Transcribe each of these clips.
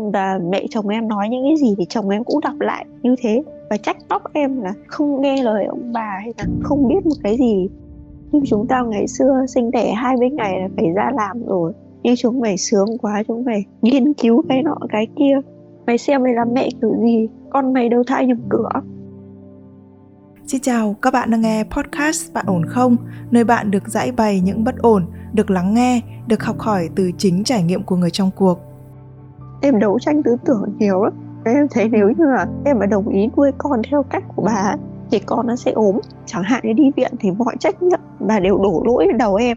và mẹ chồng em nói những cái gì thì chồng em cũng đọc lại như thế và trách móc em là không nghe lời ông bà hay là không biết một cái gì nhưng chúng ta ngày xưa sinh đẻ hai mươi ngày là phải ra làm rồi nhưng chúng mày sướng quá chúng mày nghiên cứu cái nọ cái kia mày xem mày làm mẹ kiểu gì con mày đâu thai nhầm cửa Xin chào, các bạn đang nghe podcast Bạn ổn không? Nơi bạn được giải bày những bất ổn, được lắng nghe, được học hỏi từ chính trải nghiệm của người trong cuộc. Em đấu tranh tư tưởng nhiều lắm. Em thấy nếu như là em mà đồng ý nuôi con theo cách của bà thì con nó sẽ ốm. Chẳng hạn như đi viện thì mọi trách nhiệm bà đều đổ lỗi lên đầu em.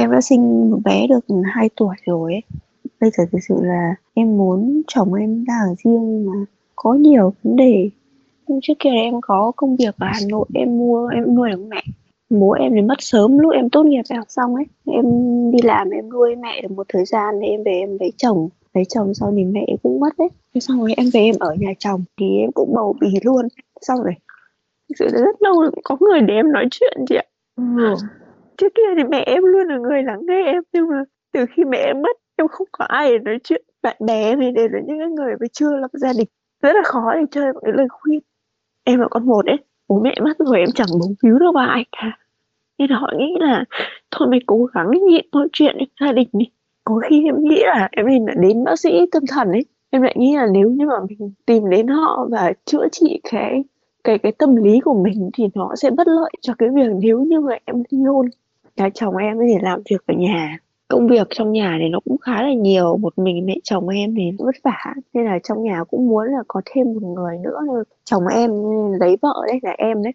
em đã sinh một bé được 2 tuổi rồi ấy. Bây giờ thực sự là em muốn chồng em ra ở riêng mà có nhiều vấn đề. Nhưng trước kia em có công việc ở Hà Nội, em mua, em nuôi được mẹ. Bố em thì mất sớm, lúc em tốt nghiệp học xong ấy, em đi làm em nuôi mẹ được một thời gian thì em về em lấy chồng. Lấy chồng sau thì mẹ cũng mất đấy. Xong rồi em về em ở nhà chồng thì em cũng bầu bì luôn. Xong rồi thực sự là rất lâu rồi có người để em nói chuyện chị ạ. Ừ trước kia thì mẹ em luôn là người lắng nghe em, nhưng mà từ khi mẹ em mất, em không có ai để nói chuyện bạn bè thì đều là những người mà chưa lập gia đình. Rất là khó để chơi mọi lời khuyên. Em là con một ấy bố mẹ mất rồi, em chẳng bóng víu đâu bà ai cả. Nên họ nghĩ là, thôi mày cố gắng nhịn mọi chuyện với gia đình đi. Có khi em nghĩ là em nên là đến bác sĩ tâm thần ấy, em lại nghĩ là nếu như mà mình tìm đến họ và chữa trị cái cái cái tâm lý của mình thì nó sẽ bất lợi cho cái việc nếu như mà em ly hôn. Nhà chồng em thì làm việc ở nhà. Công việc trong nhà thì nó cũng khá là nhiều. Một mình mẹ chồng em thì vất vả. Nên là trong nhà cũng muốn là có thêm một người nữa chồng em lấy vợ đấy là em đấy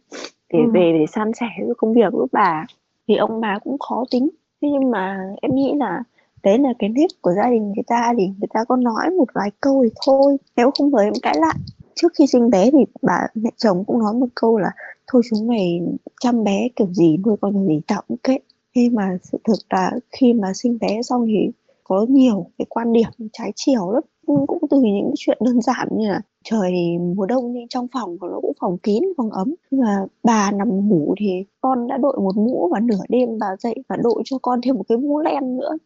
để ừ. về để san sẻ với công việc với bà. Thì ông bà cũng khó tính. Thế nhưng mà em nghĩ là đấy là cái nếp của gia đình người ta. Thì người ta có nói một vài câu thì thôi. Nếu không mời em cãi lại trước khi sinh bé thì bà mẹ chồng cũng nói một câu là, thôi chúng mày chăm bé kiểu gì nuôi con kiểu gì tao cũng kệ. Thế mà sự thực là khi mà sinh bé xong thì có nhiều cái quan điểm trái chiều lắm. Cũng từ những chuyện đơn giản như là trời thì mùa đông nhưng trong phòng của nó cũng phòng kín, phòng ấm. Mà bà nằm ngủ thì con đã đội một mũ và nửa đêm bà dậy và đội cho con thêm một cái mũ len nữa.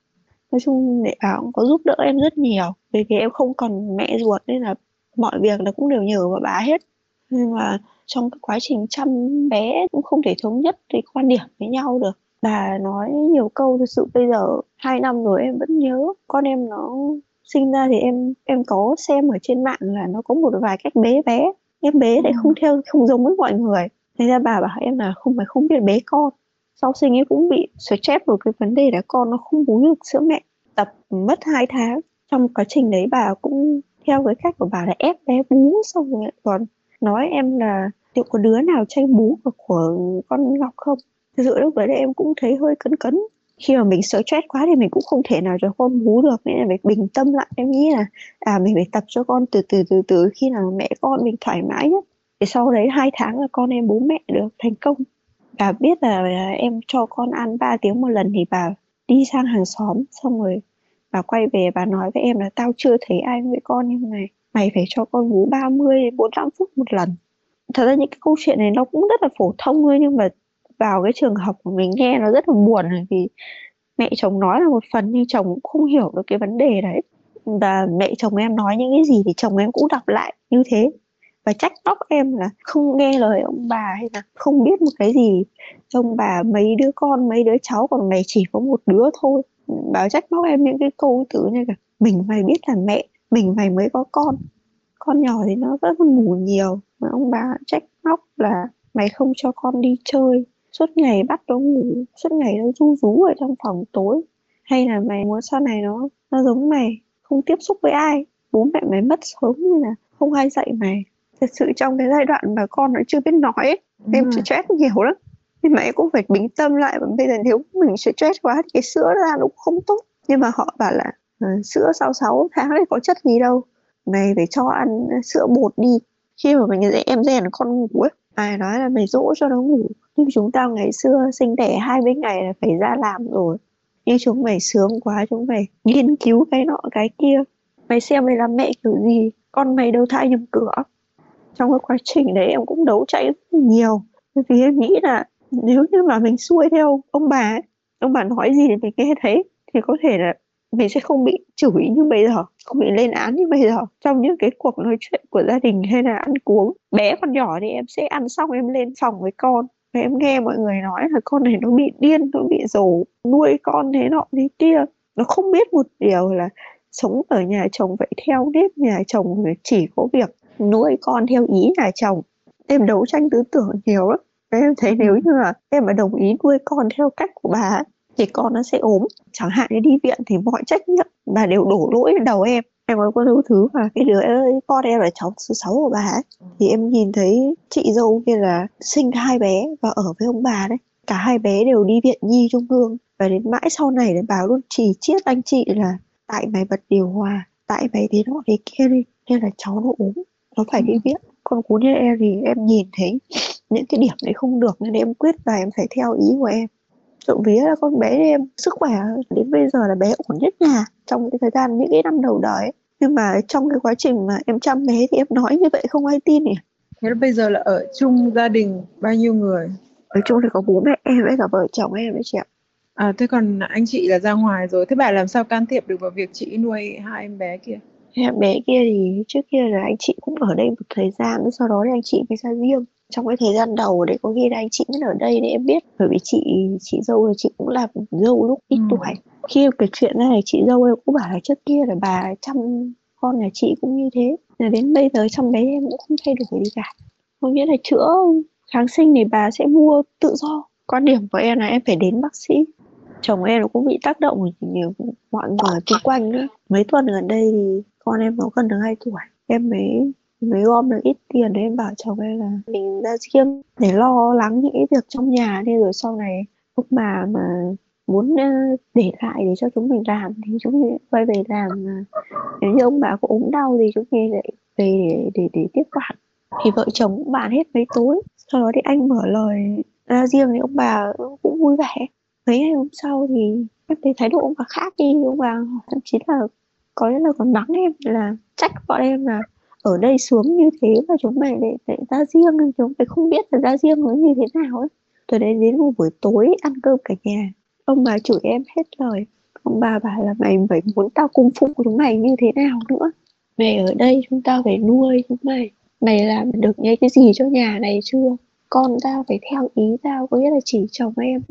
Nói chung mẹ bà cũng có giúp đỡ em rất nhiều. Vì vì em không còn mẹ ruột nên là mọi việc là cũng đều nhờ vào bà hết. Nhưng mà trong cái quá trình chăm bé cũng không thể thống nhất cái quan điểm với nhau được. Bà nói nhiều câu thực sự bây giờ hai năm rồi em vẫn nhớ con em nó sinh ra thì em em có xem ở trên mạng là nó có một vài cách bế bé. Em bế lại không theo không giống với mọi người. Thế ra bà bảo em là không phải không biết bế con. Sau sinh em cũng bị stress một cái vấn đề là con nó không bú được sữa mẹ. Tập mất hai tháng. Trong quá trình đấy bà cũng theo cái cách của bà là ép bé bú xong rồi còn nói em là liệu có đứa nào tranh bú của con Ngọc không? Thực sự lúc đấy em cũng thấy hơi cấn cấn. Khi mà mình stress quá thì mình cũng không thể nào cho con bú được nên là phải bình tâm lại. Em nghĩ là à mình phải tập cho con từ từ từ từ khi nào mẹ con mình thoải mái nhất. Để sau đấy hai tháng là con em bố mẹ được thành công. Bà biết là, là em cho con ăn 3 tiếng một lần thì bà đi sang hàng xóm xong rồi bà quay về bà nói với em là tao chưa thấy ai với con như này mày phải cho con bú 30 đến 45 phút một lần. Thật ra những cái câu chuyện này nó cũng rất là phổ thông thôi, nhưng mà vào cái trường học của mình nghe nó rất là buồn vì mẹ chồng nói là một phần nhưng chồng cũng không hiểu được cái vấn đề đấy. Và mẹ chồng em nói những cái gì thì chồng em cũng đọc lại như thế. Và trách móc em là không nghe lời ông bà hay là không biết một cái gì. Ông bà mấy đứa con, mấy đứa cháu còn mày chỉ có một đứa thôi bà trách móc em những cái câu từ như là mình mày biết là mẹ mình mày mới có con. Con nhỏ thì nó rất là ngủ nhiều. Mà ông bà trách móc là mày không cho con đi chơi. Suốt ngày bắt nó ngủ suốt ngày nó ru rú ở trong phòng tối. Hay là mày muốn sau này nó nó giống mày không tiếp xúc với ai. Bố mẹ mày mất sớm như là không ai dạy mày. Thật sự trong cái giai đoạn mà con nó chưa biết nói ấy, em ừ. stress nhiều lắm nhưng mà em cũng phải bình tâm lại và bây giờ nếu mình stress quá thì cái sữa ra nó cũng không tốt. Nhưng mà họ bảo là ờ, sữa sau 6 tháng này có chất gì đâu. Mày phải cho ăn sữa bột đi. Khi mà mình dạy em rèn con ngủ ấy. Ai nói là mày dỗ cho nó ngủ. Nhưng chúng ta ngày xưa sinh đẻ 20 ngày là phải ra làm rồi. Nhưng chúng mày sướng quá, chúng mày nghiên cứu cái nọ, cái kia. Mày xem mày làm mẹ kiểu gì, con mày đâu thai nhầm cửa. Trong cái quá trình đấy em cũng đấu tranh rất nhiều. Vì em nghĩ là nếu như mà mình xuôi theo ông bà ấy, ông bà nói gì thì mình nghe thấy thì có thể là mình sẽ không bị chửi như bây giờ không bị lên án như bây giờ. Trong những cái cuộc nói chuyện của gia đình hay là ăn uống bé còn nhỏ thì em sẽ ăn xong em lên phòng với con. Và em nghe mọi người nói là con này nó bị điên nó bị rồ nuôi con thế nọ thế kia. Nó không biết một điều là sống ở nhà chồng vậy theo nếp nhà chồng chỉ có việc nuôi con theo ý nhà chồng. Em đấu tranh tư tưởng nhiều lắm em thấy nếu như là em mà đồng ý nuôi con theo cách của bà thì con nó sẽ ốm. Chẳng hạn như đi viện thì mọi trách nhiệm bà đều đổ lỗi lên đầu em. Em có có đủ thứ mà cái đứa ơi con em là cháu số 6 của bà ấy. Thì em nhìn thấy chị dâu kia là sinh hai bé và ở với ông bà đấy. Cả hai bé đều đi viện nhi trung ương. Và đến mãi sau này để bà luôn chỉ chiết anh chị là tại mày bật điều hòa tại mày thế nọ thế kia đi nên là cháu nó ốm nó phải đi viện. Con cú như em thì em nhìn thấy những cái điểm đấy không được nên em quyết và em phải theo ý của em. Trộm vía là con bé em sức khỏe đến bây giờ là bé ổn nhất nhà trong cái thời gian những cái năm đầu đời nhưng mà trong cái quá trình mà em chăm bé thì em nói như vậy không ai tin nhỉ? Thế là bây giờ là ở chung gia đình bao nhiêu người? Ở chung thì có bố mẹ em với cả vợ chồng em đấy chị ạ. À thế còn anh chị là ra ngoài rồi. Thế bà làm sao can thiệp được vào việc chị nuôi hai em bé kia? Em bé kia thì trước kia là anh chị cũng ở đây một thời gian sau đó thì anh chị mới ra riêng trong cái thời gian đầu đấy có khi là anh chị mới ở đây để em biết. Bởi vì chị chị dâu chị cũng làm dâu lúc ít ừ. tuổi. Khi cái chuyện này chị dâu em cũng bảo là trước kia là bà chăm con nhà chị cũng như thế. Là đến bây giờ chăm bé em cũng không thay đổi gì cả. Có nghĩa là chữa kháng sinh thì bà sẽ mua tự do. Quan điểm của em là em phải đến bác sĩ. Chồng em cũng bị tác động nhiều mọi người xung quanh nữa. Mấy tuần gần đây thì con em nó gần được 2 tuổi. Em mới mới gom được ít tiền để em bảo chồng em là mình ra riêng để lo lắng những cái việc trong nhà đi rồi sau này lúc mà mà muốn để lại để cho chúng mình làm thì chúng mình quay về làm à, nếu như ông bà có ốm đau thì chúng mình lại về để để, để tiếp quản. Thì vợ chồng cũng bàn hết mấy tối sau đó thì anh mở lời ra riêng thì ông bà cũng vui vẻ. Mấy ngày hôm sau thì em thấy thái độ ông bà khác đi ông bà thậm chí là có lẽ là còn mắng em là trách bọn em là ở đây xuống như thế và chúng mày lại, lại ra riêng chúng mày không biết là ra riêng nó như thế nào ấy. Rồi đến đến một buổi tối ăn cơm cả nhà. Ông bà chửi em hết lời. Ông bà bảo là mày phải muốn tao cung phụng chúng mày như thế nào nữa? Mày ở đây chúng tao phải nuôi chúng mày. Mày làm được những cái gì cho nhà này chưa? Con tao phải theo ý tao có nghĩa là chỉ chồng em.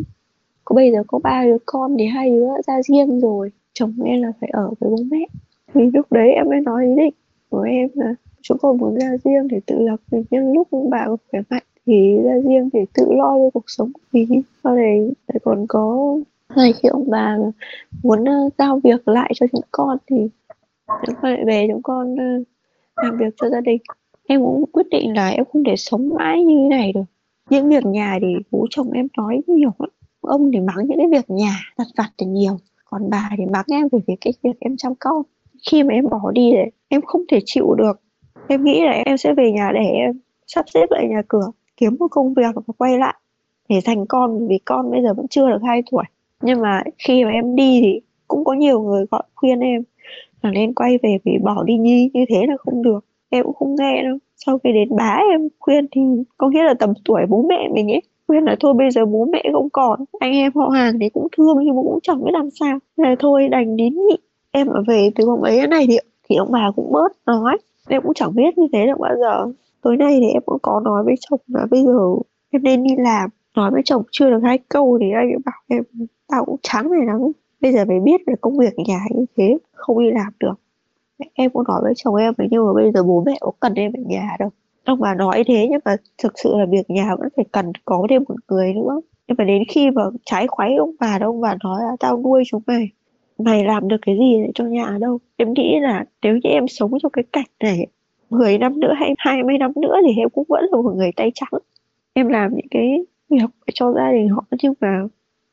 Có bây giờ có ba đứa con thì hai đứa ra riêng rồi. Chồng em là phải ở với bố mẹ. Thì lúc đấy em mới nói ý định của em là chúng con muốn ra riêng để tự lập nhưng lúc bà khỏe mạnh thì ra riêng để tự lo cho cuộc sống của mình sau này lại còn có này khi ông bà muốn ờ, giao việc lại cho chúng con thì chúng con lại về chúng con ờ, làm việc cho gia đình. Em cũng quyết định là em không thể sống mãi như thế này được. Những việc nhà thì bố chồng em nói nhiều lắm. Ông thì mắng những cái việc nhà đặt vặt thì nhiều. Còn bà thì mắng em về cái việc em chăm con khi mà em bỏ đi đấy em không thể chịu được. Em nghĩ là em sẽ về nhà để em sắp xếp lại nhà cửa, kiếm một công việc và quay lại để thành con, vì con bây giờ vẫn chưa được 2 tuổi. Nhưng mà khi mà em đi thì cũng có nhiều người gọi khuyên em là nên quay về vì bỏ đi nhi như thế là không được. Em cũng không nghe đâu. Sau khi đến bá em khuyên thì có nghĩa là tầm tuổi bố mẹ mình ấy, khuyên là thôi bây giờ bố mẹ không còn, anh em họ hàng thì cũng thương nhưng mà cũng chẳng biết làm sao. Là thôi đành đến nhị em ở về từ hôm ấy này thì thì ông bà cũng bớt nói. Em cũng chẳng biết như thế được bao giờ. Tối nay thì em cũng có nói với chồng là bây giờ em nên đi làm. Nói với chồng chưa được hai câu thì anh ấy bảo em, tao cũng chán này lắm. Bây giờ mới biết về công việc nhà như thế, không đi làm được. Em cũng nói với chồng em là nhưng mà bây giờ bố mẹ có cần em ở nhà đâu. Ông bà nói thế nhưng mà thực sự là việc nhà vẫn phải cần có thêm một người nữa. Nhưng mà đến khi mà trái khoái ông bà đâu ông bà nói là tao nuôi chúng mày mày làm được cái gì cho nhà đâu? Em nghĩ là nếu như em sống trong cái cảnh này 10 năm nữa hay 20 năm nữa thì em cũng vẫn là một người tay trắng. Em làm những cái việc cho gia đình họ nhưng mà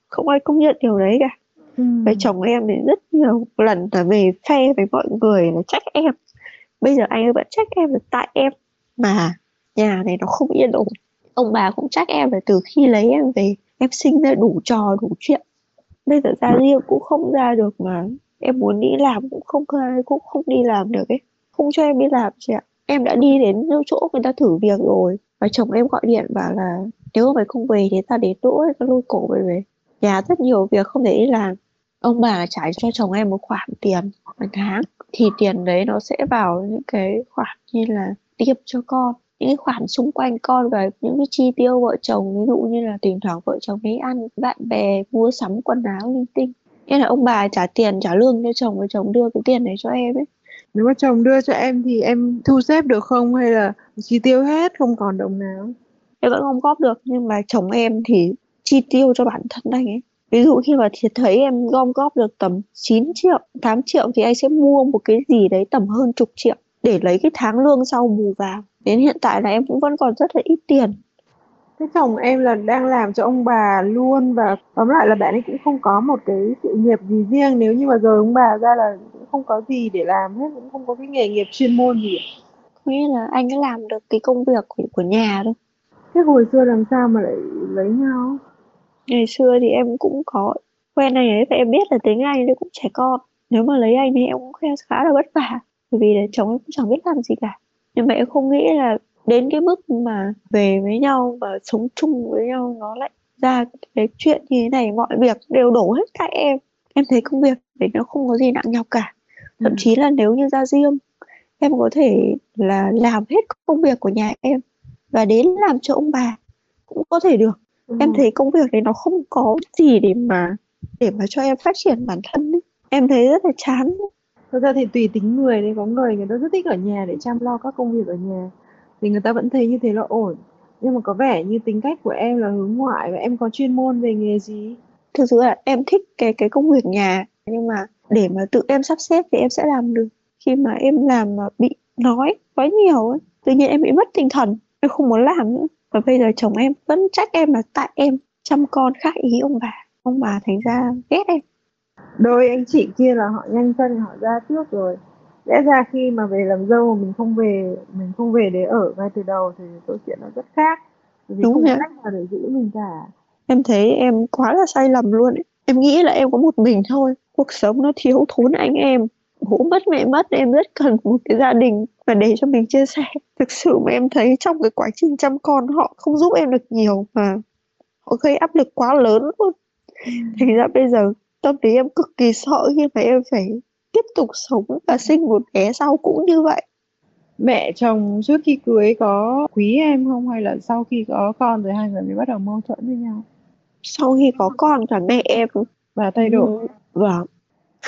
không ai công nhận điều đấy cả. Ừ. và chồng em thì rất nhiều lần là về phe với mọi người là trách em. Bây giờ anh ấy vẫn trách em là tại em mà nhà này nó không yên ổn. Ông bà cũng trách em là từ khi lấy em về em sinh ra đủ trò đủ chuyện bây giờ ra riêng cũng không ra được mà. Em muốn đi làm cũng không cũng không đi làm được ấy. Không cho em đi làm chị ạ. Em đã đi đến chỗ người ta thử việc rồi. Và chồng em gọi điện bảo là nếu mày không về thì ta đến đỗ ta lôi cổ mày về. Nhà rất nhiều việc không thể đi làm. Ông bà trả cho chồng em một khoản tiền một tháng thì tiền đấy nó sẽ vào những cái khoản như là tiêm cho con những cái khoản xung quanh con và những cái chi tiêu vợ chồng ví dụ như là thỉnh thoảng vợ chồng đi ăn bạn bè mua sắm quần áo linh tinh. Nên là ông bà trả tiền trả lương cho chồng và chồng đưa cái tiền này cho em ấy. Nếu mà chồng đưa cho em thì em thu xếp được không hay là chi tiêu hết không còn đồng nào? Em vẫn không góp được nhưng mà chồng em thì chi tiêu cho bản thân anh ấy. Ví dụ khi mà thiệt thấy em gom góp được tầm 9 triệu 8 triệu thì anh sẽ mua một cái gì đấy tầm hơn chục triệu để lấy cái tháng lương sau bù vào. Đến hiện tại là em cũng vẫn còn rất là ít tiền. Thế chồng em là đang làm cho ông bà luôn và tóm lại là bạn ấy cũng không có một cái sự nghiệp gì riêng. Nếu như mà giờ ông bà ra là cũng không có gì để làm hết cũng không có cái nghề nghiệp chuyên môn gì. Có nghĩa là anh ấy làm được cái công việc của, của nhà thôi. Thế hồi xưa làm sao mà lại lấy nhau? Ngày xưa thì em cũng có quen anh ấy và em biết là tính anh ấy cũng trẻ con. Nếu mà lấy anh thì em cũng khá là vất vả bởi vì là chồng em cũng chẳng biết làm gì cả nhưng mà em không nghĩ là đến cái mức mà về với nhau và sống chung với nhau nó lại ra cái chuyện như thế này mọi việc đều đổ hết tại em em thấy công việc đấy nó không có gì nặng nhọc cả thậm ừ. chí là nếu như ra riêng em có thể là làm hết công việc của nhà em và đến làm cho ông bà cũng có thể được ừ. em thấy công việc đấy nó không có gì để mà để mà cho em phát triển bản thân ấy. em thấy rất là chán thật ra thì tùy tính người đấy, có người người ta rất thích ở nhà để chăm lo các công việc ở nhà, thì người ta vẫn thấy như thế là ổn. Nhưng mà có vẻ như tính cách của em là hướng ngoại và em có chuyên môn về nghề gì? Thực sự là em thích cái cái công việc nhà, nhưng mà để mà tự em sắp xếp thì em sẽ làm được. Khi mà em làm mà bị nói quá nhiều ấy, tự nhiên em bị mất tinh thần, em không muốn làm nữa. Và bây giờ chồng em vẫn trách em là tại em chăm con khác ý ông bà. Ông bà thành ra ghét em đôi anh chị kia là họ nhanh chân họ ra trước rồi. Lẽ ra khi mà về làm dâu mình không về mình không về để ở ngay từ đầu thì câu chuyện nó rất khác. Vì Đúng không cách nào để giữ mình cả. Em thấy em quá là sai lầm luôn ấy. em nghĩ là em có một mình thôi. Cuộc sống nó thiếu thốn anh em. Bố mất mẹ mất em rất cần một cái gia đình và để cho mình chia sẻ. Thực sự mà em thấy trong cái quá trình chăm con họ không giúp em được nhiều mà họ gây áp lực quá lớn luôn. Thành ra bây giờ tâm lý em cực kỳ sợ khi mà em phải tiếp tục sống và sinh một bé sau cũng như vậy. Mẹ chồng trước khi cưới có quý em không? Hay là sau khi có con rồi hai người mới bắt đầu mâu thuẫn với nhau? Sau khi có con cả mẹ em. Và thay đổi. Ừ, vâng.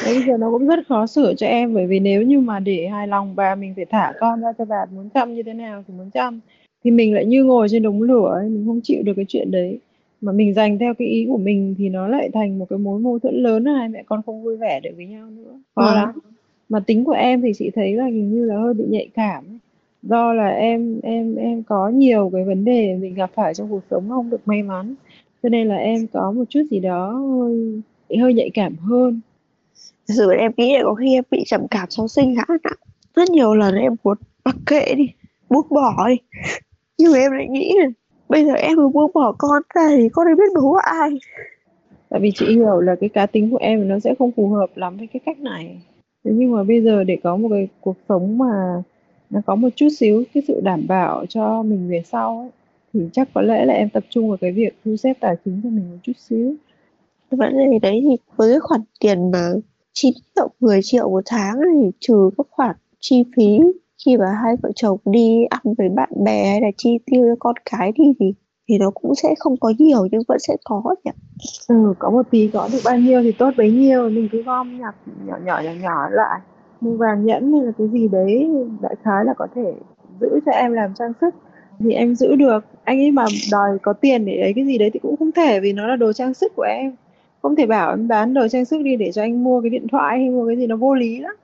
Đấy, bây giờ nó cũng rất khó xử cho em bởi vì nếu như mà để hài lòng bà mình phải thả con ra cho bà muốn chăm như thế nào thì muốn chăm thì mình lại như ngồi trên đống lửa ấy, mình không chịu được cái chuyện đấy mà mình dành theo cái ý của mình thì nó lại thành một cái mối mâu thuẫn lớn hai mẹ con không vui vẻ được với nhau nữa. Khó ừ. lắm. Mà tính của em thì chị thấy là hình như là hơi bị nhạy cảm do là em em em có nhiều cái vấn đề mình gặp phải trong cuộc sống không được may mắn. Cho nên là em có một chút gì đó hơi hơi nhạy cảm hơn. Thực sự em nghĩ là có khi em bị trầm cảm sau sinh hả rất nhiều lần em muốn mặc kệ đi buông bỏ đi. Nhưng em lại nghĩ là bây giờ em mà buông bỏ con ra thì con ấy biết bố ai. Tại vì chị hiểu là cái cá tính của em nó sẽ không phù hợp lắm với cái cách này. Thế nhưng mà bây giờ để có một cái cuộc sống mà nó có một chút xíu cái sự đảm bảo cho mình về sau ấy, thì chắc có lẽ là em tập trung vào cái việc thu xếp tài chính cho mình một chút xíu. Vấn đề đấy thì với cái khoản tiền mà 9 triệu 10 triệu một tháng thì trừ các khoản chi phí khi mà hai vợ chồng đi ăn với bạn bè hay là chi tiêu cho con cái đi thì thì nó cũng sẽ không có nhiều nhưng vẫn sẽ có nhỉ? Ừ có một tí có được bao nhiêu thì tốt bấy nhiêu. Mình cứ gom nhặt nhỏ nhỏ nhỏ nhỏ lại. Mua vàng nhẫn hay là cái gì đấy, đại khái là có thể giữ cho em làm trang sức. Thì em giữ được. Anh ấy mà đòi có tiền để lấy cái gì đấy thì cũng không thể vì nó là đồ trang sức của em. Không thể bảo em bán đồ trang sức đi để cho anh mua cái điện thoại hay mua cái gì nó vô lý lắm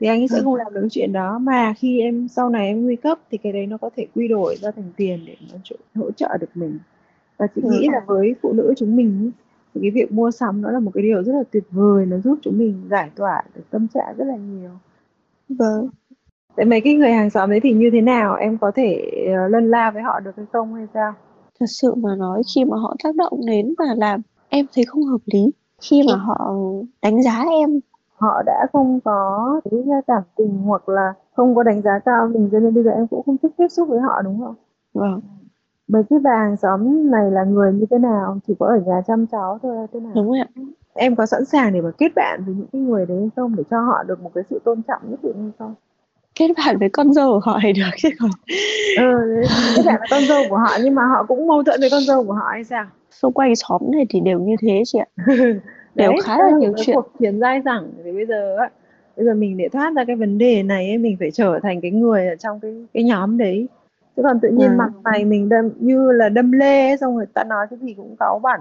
thì anh ấy sẽ ừ. không làm được chuyện đó. Mà khi em sau này em nguy cấp thì cái đấy nó có thể quy đổi ra thành tiền để nó hỗ trợ được mình. Và chị ừ. nghĩ là với phụ nữ chúng mình thì cái việc mua sắm nó là một cái điều rất là tuyệt vời nó giúp chúng mình giải tỏa được tâm trạng rất là nhiều. Vâng. Thế mấy cái người hàng xóm đấy thì như thế nào? Em có thể uh, lân la với họ được hay không hay sao? Thật sự mà nói khi mà họ tác động đến và làm em thấy không hợp lý. Khi mà họ đánh giá em họ đã không có cái cảm tình hoặc là không có đánh giá cao mình cho nên bây giờ em cũng không thích tiếp xúc với họ đúng không? Vâng. Mấy cái bà hàng xóm này là người như thế nào? Chỉ có ở nhà chăm cháu thôi hay thế nào? Đúng ạ. Em có sẵn sàng để mà kết bạn với những cái người đấy hay không? Để cho họ được một cái sự tôn trọng nhất định hay không? Kết bạn với con dâu của họ thì được chứ còn ừ, kết bạn với con dâu của họ nhưng mà họ cũng mâu thuẫn với con dâu của họ hay sao? Xung quanh xóm này thì đều như thế chị ạ đều khá là nhiều chuyện. cuộc chiến dai dẳng thì bây giờ á bây giờ mình để thoát ra cái vấn đề này ấy, mình phải trở thành cái người ở trong cái cái nhóm đấy. Chứ còn tự nhiên à. mặt mày mình đâm như là đâm lê ấy, xong rồi ta nói cái gì cũng cáu bẩn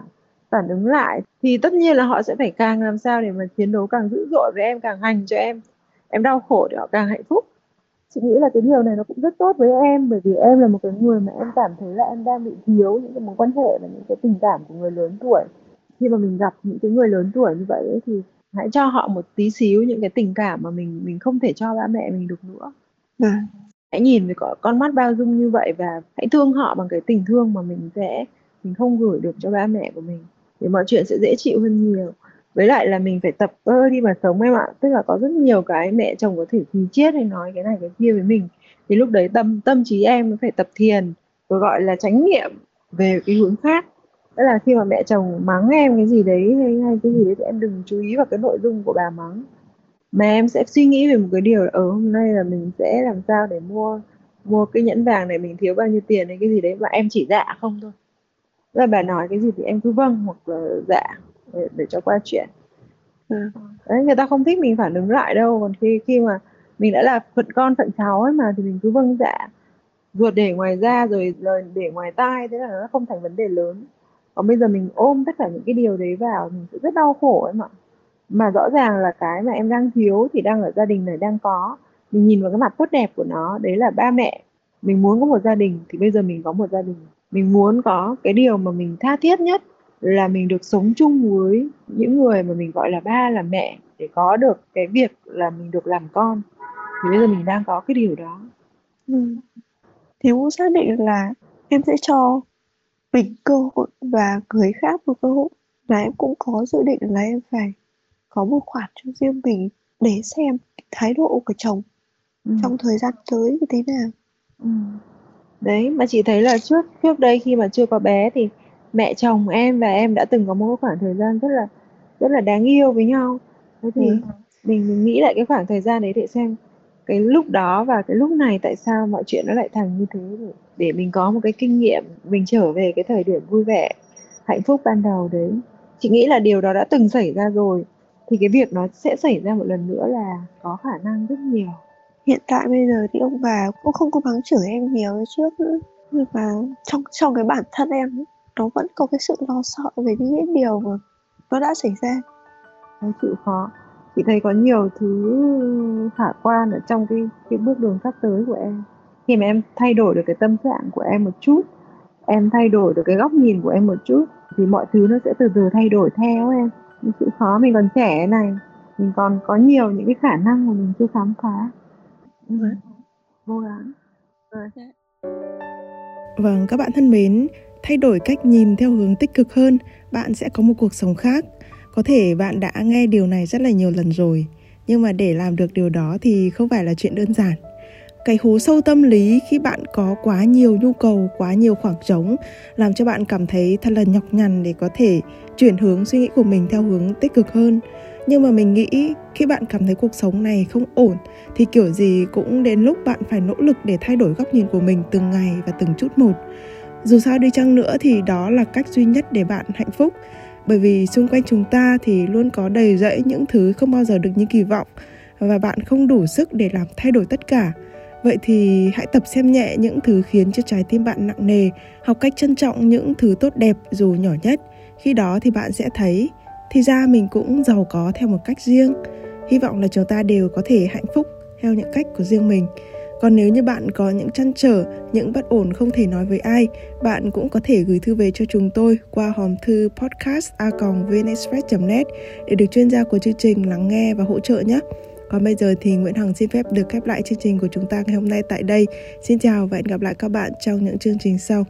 phản ứng lại. Thì tất nhiên là họ sẽ phải càng làm sao để mà chiến đấu càng dữ dội với em càng hành cho em. Em đau khổ để họ càng hạnh phúc. Chị nghĩ là cái điều này nó cũng rất tốt với em bởi vì em là một cái người mà em cảm thấy là em đang bị thiếu những cái mối quan hệ và những cái tình cảm của người lớn tuổi khi mà mình gặp những cái người lớn tuổi như vậy ấy, thì hãy cho họ một tí xíu những cái tình cảm mà mình mình không thể cho ba mẹ mình được nữa. À. hãy nhìn với con mắt bao dung như vậy và hãy thương họ bằng cái tình thương mà mình sẽ mình không gửi được cho ba mẹ của mình thì mọi chuyện sẽ dễ chịu hơn nhiều. Với lại là mình phải tập ơ đi mà sống em ạ. Tức là có rất nhiều cái mẹ chồng có thể thì chết hay nói cái này cái kia với mình thì lúc đấy tâm tâm trí em phải tập thiền rồi gọi là tránh niệm về cái hướng khác tức là khi mà mẹ chồng mắng em cái gì đấy hay, hay cái gì đấy thì em đừng chú ý vào cái nội dung của bà mắng. Mà em sẽ suy nghĩ về một cái điều là ở ờ, hôm nay là mình sẽ làm sao để mua mua cái nhẫn vàng này mình thiếu bao nhiêu tiền hay cái gì đấy mà em chỉ dạ không thôi. Là bà nói cái gì thì em cứ vâng hoặc là dạ để, để cho qua chuyện. Ừ. đấy người ta không thích mình phản ứng lại đâu còn khi khi mà mình đã là phận con phận cháu ấy mà thì mình cứ vâng dạ. Ruột để ngoài da rồi lời để ngoài tai thế là nó không thành vấn đề lớn còn bây giờ mình ôm tất cả những cái điều đấy vào, mình sẽ rất đau khổ ấy mà mà rõ ràng là cái mà em đang thiếu thì đang ở gia đình này đang có. Mình nhìn vào cái mặt tốt đẹp của nó, đấy là ba mẹ. Mình muốn có một gia đình thì bây giờ mình có một gia đình. Mình muốn có cái điều mà mình tha thiết nhất là mình được sống chung với những người mà mình gọi là ba, là mẹ, để có được cái việc là mình được làm con. Thì bây giờ mình đang có cái điều đó. Ừ. thì cũng xác định là em sẽ cho mình cơ hội và người khác một cơ hội và em cũng có dự định là em phải có một khoản cho riêng mình để xem thái độ của chồng ừ. trong thời gian tới như thế nào ừ. đấy mà chị thấy là trước trước đây khi mà chưa có bé thì mẹ chồng em và em đã từng có một khoảng thời gian rất là rất là đáng yêu với nhau thế thì ừ. mình mình nghĩ lại cái khoảng thời gian đấy để xem cái lúc đó và cái lúc này tại sao mọi chuyện nó lại thành như thế để, để mình có một cái kinh nghiệm mình trở về cái thời điểm vui vẻ hạnh phúc ban đầu đấy. Chị nghĩ là điều đó đã từng xảy ra rồi thì cái việc nó sẽ xảy ra một lần nữa là có khả năng rất nhiều. Hiện tại bây giờ thì ông bà cũng không có mắng chửi em nhiều như trước nữa. Nhưng mà trong trong cái bản thân em nó vẫn có cái sự lo sợ về những cái điều mà nó đã xảy ra. Nó chịu khó chị thấy có nhiều thứ khả quan ở trong cái cái bước đường sắp tới của em khi mà em thay đổi được cái tâm trạng của em một chút em thay đổi được cái góc nhìn của em một chút thì mọi thứ nó sẽ từ từ thay đổi theo em chịu khó mình còn trẻ này mình còn có nhiều những cái khả năng mà mình chưa khám phá ừ. cố gắng rồi. Vâng, các bạn thân mến, thay đổi cách nhìn theo hướng tích cực hơn, bạn sẽ có một cuộc sống khác. Có thể bạn đã nghe điều này rất là nhiều lần rồi, nhưng mà để làm được điều đó thì không phải là chuyện đơn giản. Cái hố sâu tâm lý khi bạn có quá nhiều nhu cầu, quá nhiều khoảng trống làm cho bạn cảm thấy thật là nhọc nhằn để có thể chuyển hướng suy nghĩ của mình theo hướng tích cực hơn. Nhưng mà mình nghĩ khi bạn cảm thấy cuộc sống này không ổn thì kiểu gì cũng đến lúc bạn phải nỗ lực để thay đổi góc nhìn của mình từng ngày và từng chút một dù sao đi chăng nữa thì đó là cách duy nhất để bạn hạnh phúc bởi vì xung quanh chúng ta thì luôn có đầy rẫy những thứ không bao giờ được như kỳ vọng và bạn không đủ sức để làm thay đổi tất cả. Vậy thì hãy tập xem nhẹ những thứ khiến cho trái tim bạn nặng nề, học cách trân trọng những thứ tốt đẹp dù nhỏ nhất. Khi đó thì bạn sẽ thấy, thì ra mình cũng giàu có theo một cách riêng. Hy vọng là chúng ta đều có thể hạnh phúc theo những cách của riêng mình. Còn nếu như bạn có những chăn trở, những bất ổn không thể nói với ai, bạn cũng có thể gửi thư về cho chúng tôi qua hòm thư podcast.vnexpress.net để được chuyên gia của chương trình lắng nghe và hỗ trợ nhé. Còn bây giờ thì Nguyễn Hằng xin phép được khép lại chương trình của chúng ta ngày hôm nay tại đây. Xin chào và hẹn gặp lại các bạn trong những chương trình sau.